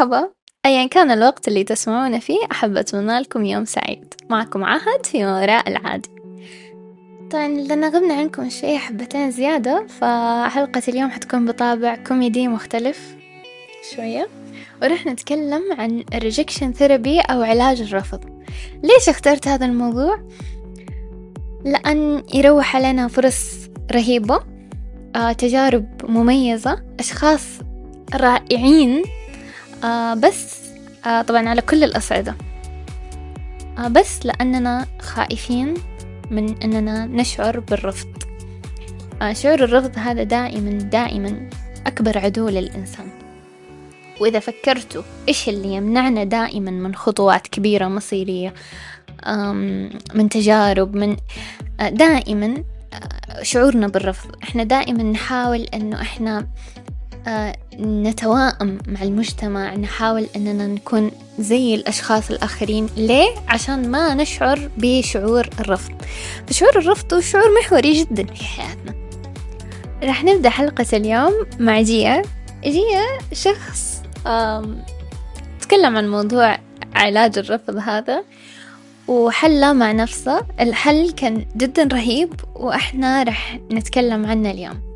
مرحبا. أيا كان الوقت اللي تسمعون فيه أحب أتمنى لكم يوم سعيد. معكم عهد في وراء العادي طبعا لأن غبنا عنكم شوية حبتين زيادة فحلقة اليوم حتكون بطابع كوميدي مختلف شوية. ورح نتكلم عن ال rejection therapy أو علاج الرفض. ليش اخترت هذا الموضوع؟ لأن يروح علينا فرص رهيبة آه، تجارب مميزة أشخاص رائعين آه بس آه طبعا على كل الأصعدة. آه بس لأننا خائفين من أننا نشعر بالرفض. آه شعور الرفض هذا دائما دائما أكبر عدو للإنسان. وإذا فكرتوا إيش اللي يمنعنا دائما من خطوات كبيرة مصيرية من تجارب من آه، دائما آه، شعورنا بالرفض. إحنا دائما نحاول إنه إحنا نتوائم مع المجتمع نحاول أننا نكون زي الأشخاص الآخرين. ليه؟ عشان ما نشعر بشعور الرفض. فشعور الرفض هو شعور محوري جدا في حياتنا. راح نبدأ حلقة اليوم مع جيا. جيا شخص تكلم عن موضوع علاج الرفض هذا وحله مع نفسه. الحل كان جدا رهيب وإحنا راح نتكلم عنه اليوم.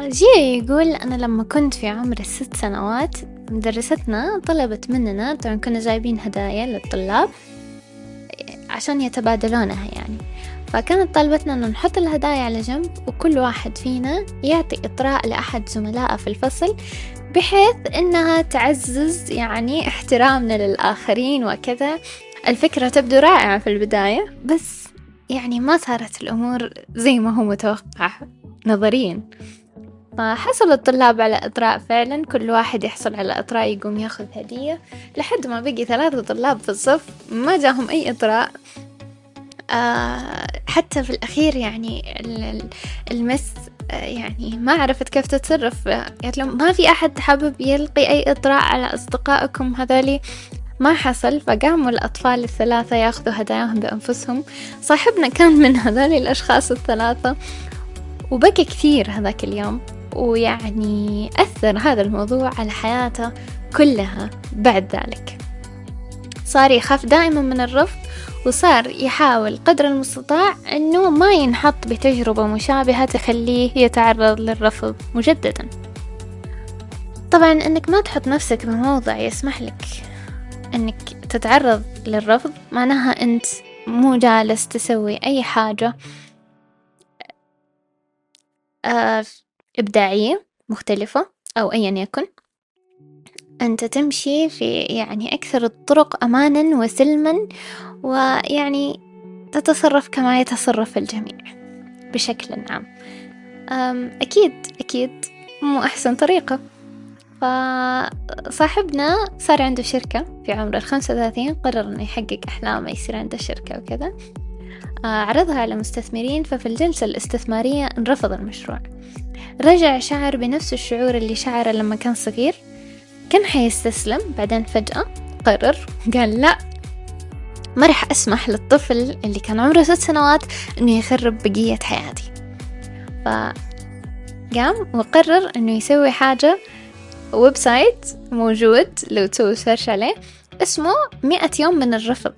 جي يقول أنا لما كنت في عمر الست سنوات مدرستنا طلبت مننا طبعا كنا جايبين هدايا للطلاب عشان يتبادلونها يعني. فكانت طالبتنا أنه نحط الهدايا على جنب وكل واحد فينا يعطي إطراء لأحد زملائه في الفصل بحيث أنها تعزز يعني احترامنا للآخرين وكذا. الفكرة تبدو رائعة في البداية بس يعني ما صارت الأمور زي ما هو متوقع نظريا. فحصل الطلاب على إطراء فعلا كل واحد يحصل على إطراء يقوم ياخذ هدية. لحد ما بقي ثلاثة طلاب في الصف ما جاهم أي إطراء. آه حتى في الأخير يعني المس آه يعني ما عرفت كيف تتصرف. قالت لهم ما في أحد حابب يلقي أي إطراء على أصدقائكم هذولي؟ ما حصل. فقاموا الأطفال الثلاثة ياخذوا هداياهم بأنفسهم. صاحبنا كان من هذول الأشخاص الثلاثة. وبكى كثير هذاك اليوم. ويعني أثر هذا الموضوع على حياته كلها بعد ذلك. صار يخاف دائما من الرفض وصار يحاول قدر المستطاع أنه ما ينحط بتجربة مشابهة تخليه يتعرض للرفض مجددا. طبعا أنك ما تحط نفسك بموضع يسمح لك أنك تتعرض للرفض معناها أنت مو جالس تسوي أي حاجة آه إبداعية مختلفة أو أيا يكن. أنت تمشي في يعني أكثر الطرق أمانا وسلما ويعني تتصرف كما يتصرف الجميع بشكل عام. أكيد أكيد مو أحسن طريقة. فصاحبنا صار عنده شركة في عمر الخمسة وثلاثين قرر إنه يحقق أحلامه يصير عنده شركة وكذا. عرضها على مستثمرين ففي الجلسة الاستثمارية انرفض المشروع. رجع شعر بنفس الشعور اللي شعره لما كان صغير. كان حيستسلم؟ بعدين فجأة قرر قال لا ما راح أسمح للطفل اللي كان عمره ست سنوات إنه يخرب بقية حياتي. فقام وقرر إنه يسوي حاجة website موجود لو تسوي search عليه اسمه مئة يوم من الرفض.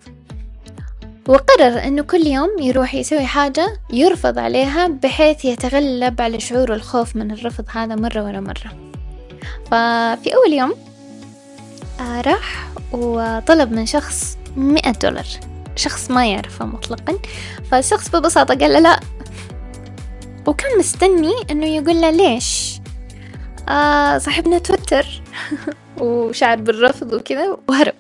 وقرر أنه كل يوم يروح يسوي حاجة يرفض عليها بحيث يتغلب على شعور الخوف من الرفض هذا مرة ورا مرة. ففي أول يوم آه، راح وطلب من شخص مئة دولار. شخص ما يعرفه مطلقا. فالشخص ببساطة قال له لا. وكان مستني إنه يقول له ليش؟ آه صاحبنا توتر وشعر بالرفض وكذا وهرب.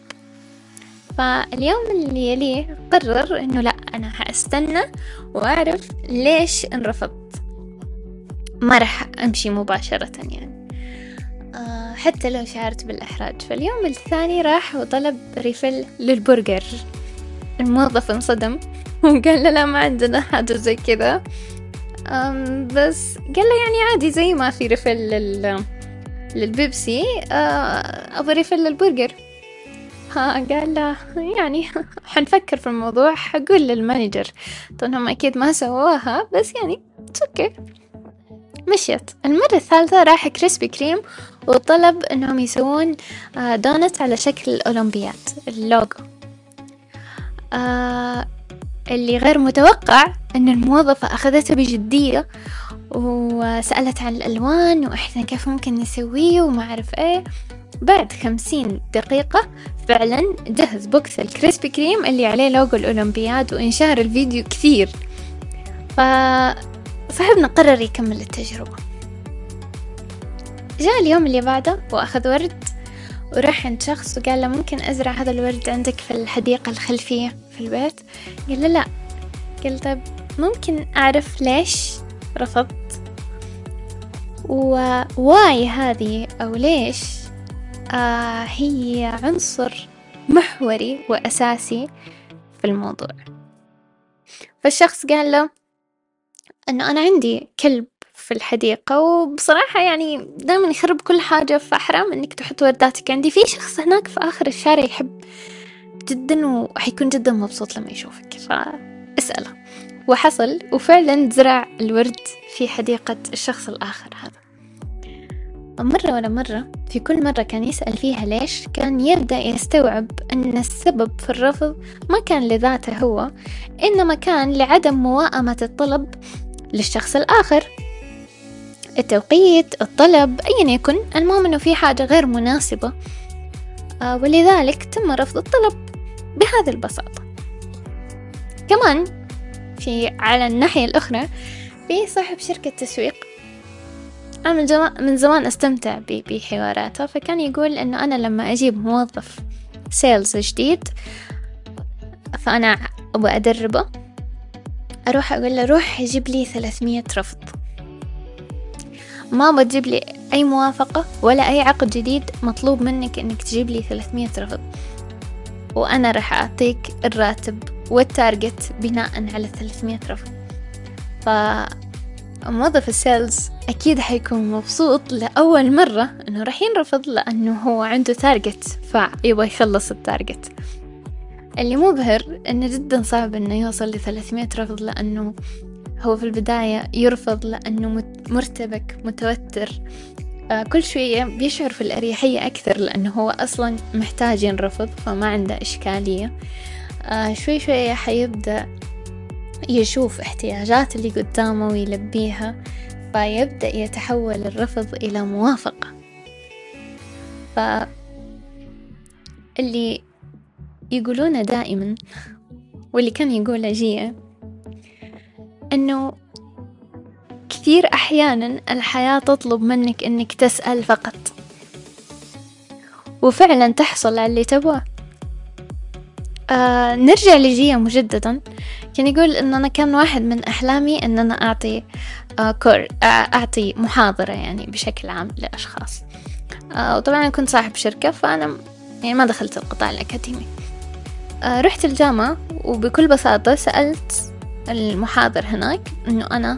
فاليوم اللي يليه قرر إنه لا أنا حأستنى وأعرف ليش انرفضت. ما راح أمشي مباشرة يعني. آه حتى لو شعرت بالإحراج. فاليوم الثاني راح وطلب refill للبرجر. الموظف انصدم وقال له لا ما عندنا حاجة زي كذا. بس قال له يعني عادي زي ما في refill لل للبيبسي آه أبغى refill للبرجر. قال له يعني حنفكر في الموضوع حقول لل manager. طبعا أكيد ما سووها بس يعني okay مشيت. المرة الثالثة راح كريسبي كريم وطلب إنهم يسوون آه، دونت على شكل الاولمبياد اللوجو. آه اللي غير متوقع إن الموظفة اخذته بجدية وسألت عن الألوان وإحنا كيف ممكن نسويه وما أعرف إيه. بعد خمسين دقيقة فعلا جهز box الكريسبي كريم اللي عليه لوجو الأولمبياد وإنشهر الفيديو كثير. فصاحبنا قرر يكمل التجربة. جاء اليوم اللي بعده وأخذ ورد وراح عند شخص وقال له ممكن أزرع هذا الورد عندك في الحديقة الخلفية في البيت؟ قال له لا. قال طيب ممكن أعرف ليش؟ رفضت. و why هذه أو ليش؟ آه هي عنصر محوري وأساسي في الموضوع. فالشخص قال له أنه أنا عندي كلب في الحديقة وبصراحة يعني دائما يخرب كل حاجة فحرام إنك تحط ورداتك عندي. في شخص هناك في آخر الشارع يحب جدا وحيكون جدا مبسوط لما يشوفك فاسأله. وحصل وفعلا زرع الورد في حديقة الشخص الآخر هذا. مرة ولا مرة في كل مرة كان يسأل فيها ليش كان يبدأ يستوعب أن السبب في الرفض ما كان لذاته هو إنما كان لعدم موائمة الطلب للشخص الآخر. التوقيت الطلب أيا يكن المهم أنه في حاجة غير مناسبة. آه، ولذلك تم رفض الطلب بهذه البساطة. كمان في على الناحية الأخرى في صاحب شركة تسويق. أنا من, من زمان أستمتع بحواراته فكان يقول إنه أنا لما أجيب موظف سيلز جديد فأنا أبغى أدربه أروح أقول له روح جيب لي ثلاثمية رفض. ما بتجيب لي أي موافقة ولا أي عقد جديد مطلوب منك إنك تجيب لي ثلاثمية رفض. وأنا راح أعطيك الراتب وال target بناء على ثلاثمية رفض فموظف ال sales أكيد حيكون مبسوط لأول مرة إنه راح ينرفض لأنه هو عنده target فيبغى يخلص ال target اللي مبهر إنه جدا صعب إنه يوصل لثلاثمية رفض لأنه هو في البداية يرفض لأنه مرتبك متوتر. آه كل شوية بيشعر في الأريحية أكثر لأنه هو أصلا محتاج ينرفض فما عنده إشكالية. آه شوي شوية حيبدأ يشوف احتياجات اللي قدامه ويلبيها فيبدأ يتحول الرفض إلى موافقة. ف اللي يقولونه دائما واللي كان يقوله جيه أنه كثير أحيانا الحياة تطلب منك أنك تسأل فقط. وفعلا تحصل على اللي تبغاه. آه نرجع لجيا مجددا. كان يقول ان أنا كان واحد من أحلامي ان أنا أعطي آه كور آه أعطي محاضرة يعني بشكل عام لأشخاص. آه وطبعا أنا كنت صاحب شركة فأنا يعني ما دخلت القطاع الأكاديمي. آه رحت الجامعة وبكل بساطة سألت المحاضر هناك إنه أنا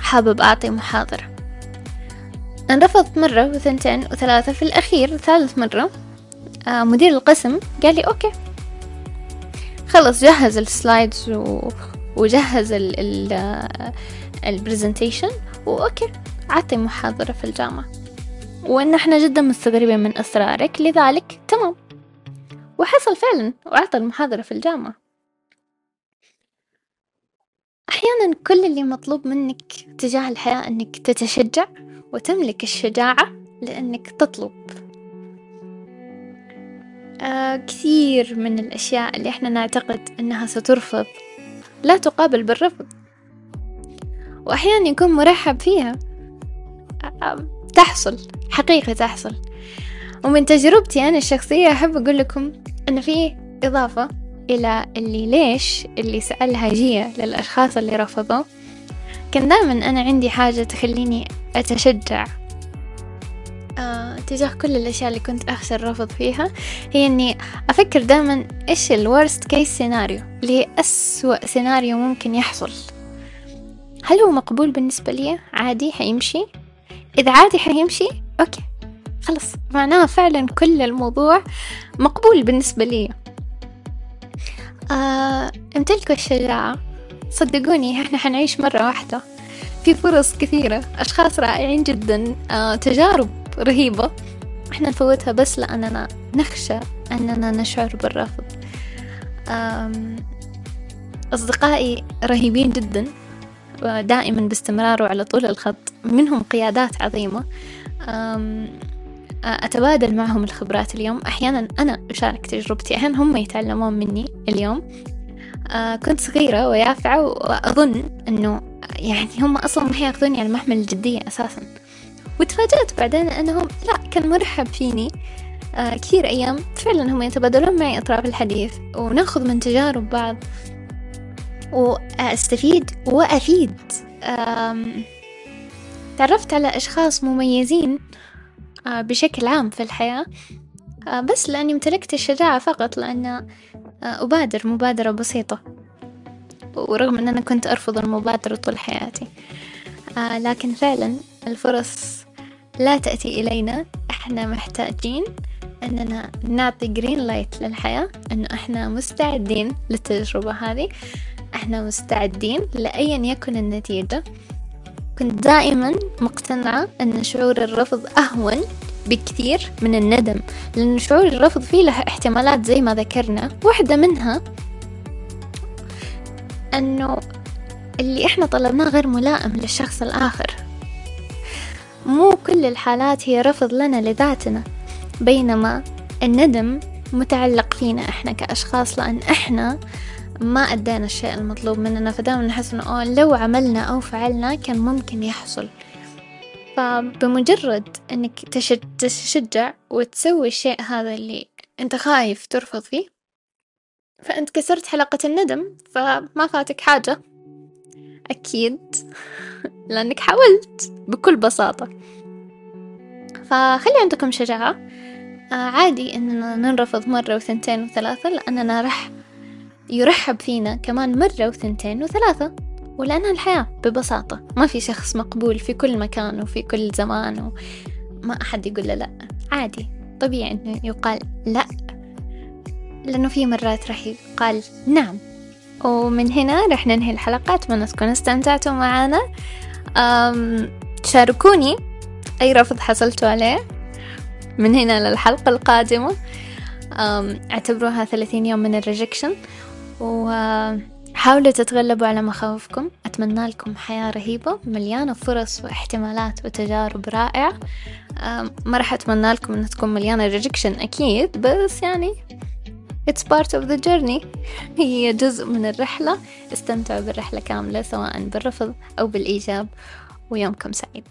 حابب أعطي محاضرة. انرفضت مرة وثنتين وثلاثة في الأخير ثالث مرة آه مدير القسم قال لي okay. خلص جهز ال slides و... وجهز ال ال ال presentation. و okay عطي محاضرة في الجامعة. وإن إحنا جدا مستغربين من إصرارك لذلك تمام. وحصل فعلا وأعطى المحاضرة في الجامعة. أحيانا كل اللي مطلوب منك تجاه الحياة أنك تتشجع وتملك الشجاعة لأنك تطلب. كثير من الأشياء اللي إحنا نعتقد أنها سترفض لا تقابل بالرفض وأحيانا يكون مرحب فيها. آه تحصل حقيقة تحصل. ومن تجربتي أنا الشخصية أحب أقول لكم أن في إضافة إلى اللي ليش اللي سألها جيا للأشخاص اللي رفضوا. كان دائما أنا عندي حاجة تخليني أتشجع. آه تجاه كل الأشياء اللي كنت أخشى الرفض فيها هي إني أفكر دائما إيش ال worst case scenario اللي هي أسوأ سيناريو ممكن يحصل. هل هو مقبول بالنسبة لي؟ عادي حيمشي. إذا عادي حيمشي okay. خلص معناها فعلا كل الموضوع مقبول بالنسبة لي. آه امتلكوا الشجاعة؟ صدقوني إحنا حنعيش مرة واحدة. في فرص كثيرة. أشخاص رائعين جدا. آه تجارب رهيبة. إحنا نفوتها بس لأننا نخشى أننا نشعر بالرفض. أصدقائي رهيبين جدا دائما باستمرار وعلى طول الخط. منهم قيادات عظيمة. أتبادل معهم الخبرات اليوم. أحيانا أنا أشارك تجربتي. أحيانا هم يتعلمون مني اليوم. كنت صغيرة ويافعة وأظن أنه يعني هم أصلا ما ياخذوني على محمل الجدية أساسا. وتفاجأت بعدين أنهم لا كان مرحب فيني. آه كثير أيام فعلا هم يتبادلون معي أطراف الحديث ونأخذ من تجارب بعض. وأستفيد وأفيد. تعرفت على أشخاص مميزين آه بشكل عام في الحياة. آه بس لأني امتلكت الشجاعة فقط لأن آه أبادر مبادرة بسيطة. ورغم أن أنا كنت أرفض المبادرة طول حياتي. لكن فعلا الفرص لا تأتي إلينا. إحنا محتاجين أننا نعطي green light للحياة أنه إحنا مستعدين للتجربة هذه. إحنا مستعدين لأيا يكن النتيجة. كنت دائما مقتنعة أن شعور الرفض أهون بكثير من الندم لأن شعور الرفض فيه له احتمالات زي ما ذكرنا. واحدة منها أنه اللي إحنا طلبناه غير ملائم للشخص الآخر. مو كل الحالات هي رفض لنا لذاتنا بينما الندم متعلق فينا إحنا كأشخاص لأن إحنا ما أدينا الشيء المطلوب مننا فدائما نحس إنه لو عملنا أو فعلنا كان ممكن يحصل. فبمجرد إنك تشجع وتسوي الشيء هذا اللي أنت خايف ترفض فيه فأنت كسرت حلقة الندم فما فاتك حاجة. أكيد. لأنك حاولت بكل بساطة. فخلي عندكم شجاعة آه عادي إننا ننرفض مرة وثنتين وثلاثة لأننا رح يرحب فينا كمان مرة وثنتين وثلاثة. ولأنها الحياة ببساطة. ما في شخص مقبول في كل مكان وفي كل زمان وما أحد يقول له لأ. عادي. طبيعي إنه يقال لأ. لأنه في مرات راح يقال نعم. ومن هنا راح ننهي الحلقة أتمنى تكونوا استمتعتوا معنا. شاركوني أي رفض حصلتوا عليه. من هنا للحلقة القادمة. اعتبروها ثلاثين يوم من ال rejection. وحاولوا تتغلبوا على مخاوفكم. أتمنى لكم حياة رهيبة مليانة فرص واحتمالات وتجارب رائعة. ما راح أتمنى لكم أن تكون مليانة rejection أكيد بس يعني It's part of the journey. هي جزء من الرحلة. استمتعوا بالرحلة كاملة سواء بالرفض أو بالإيجاب. ويومكم سعيد.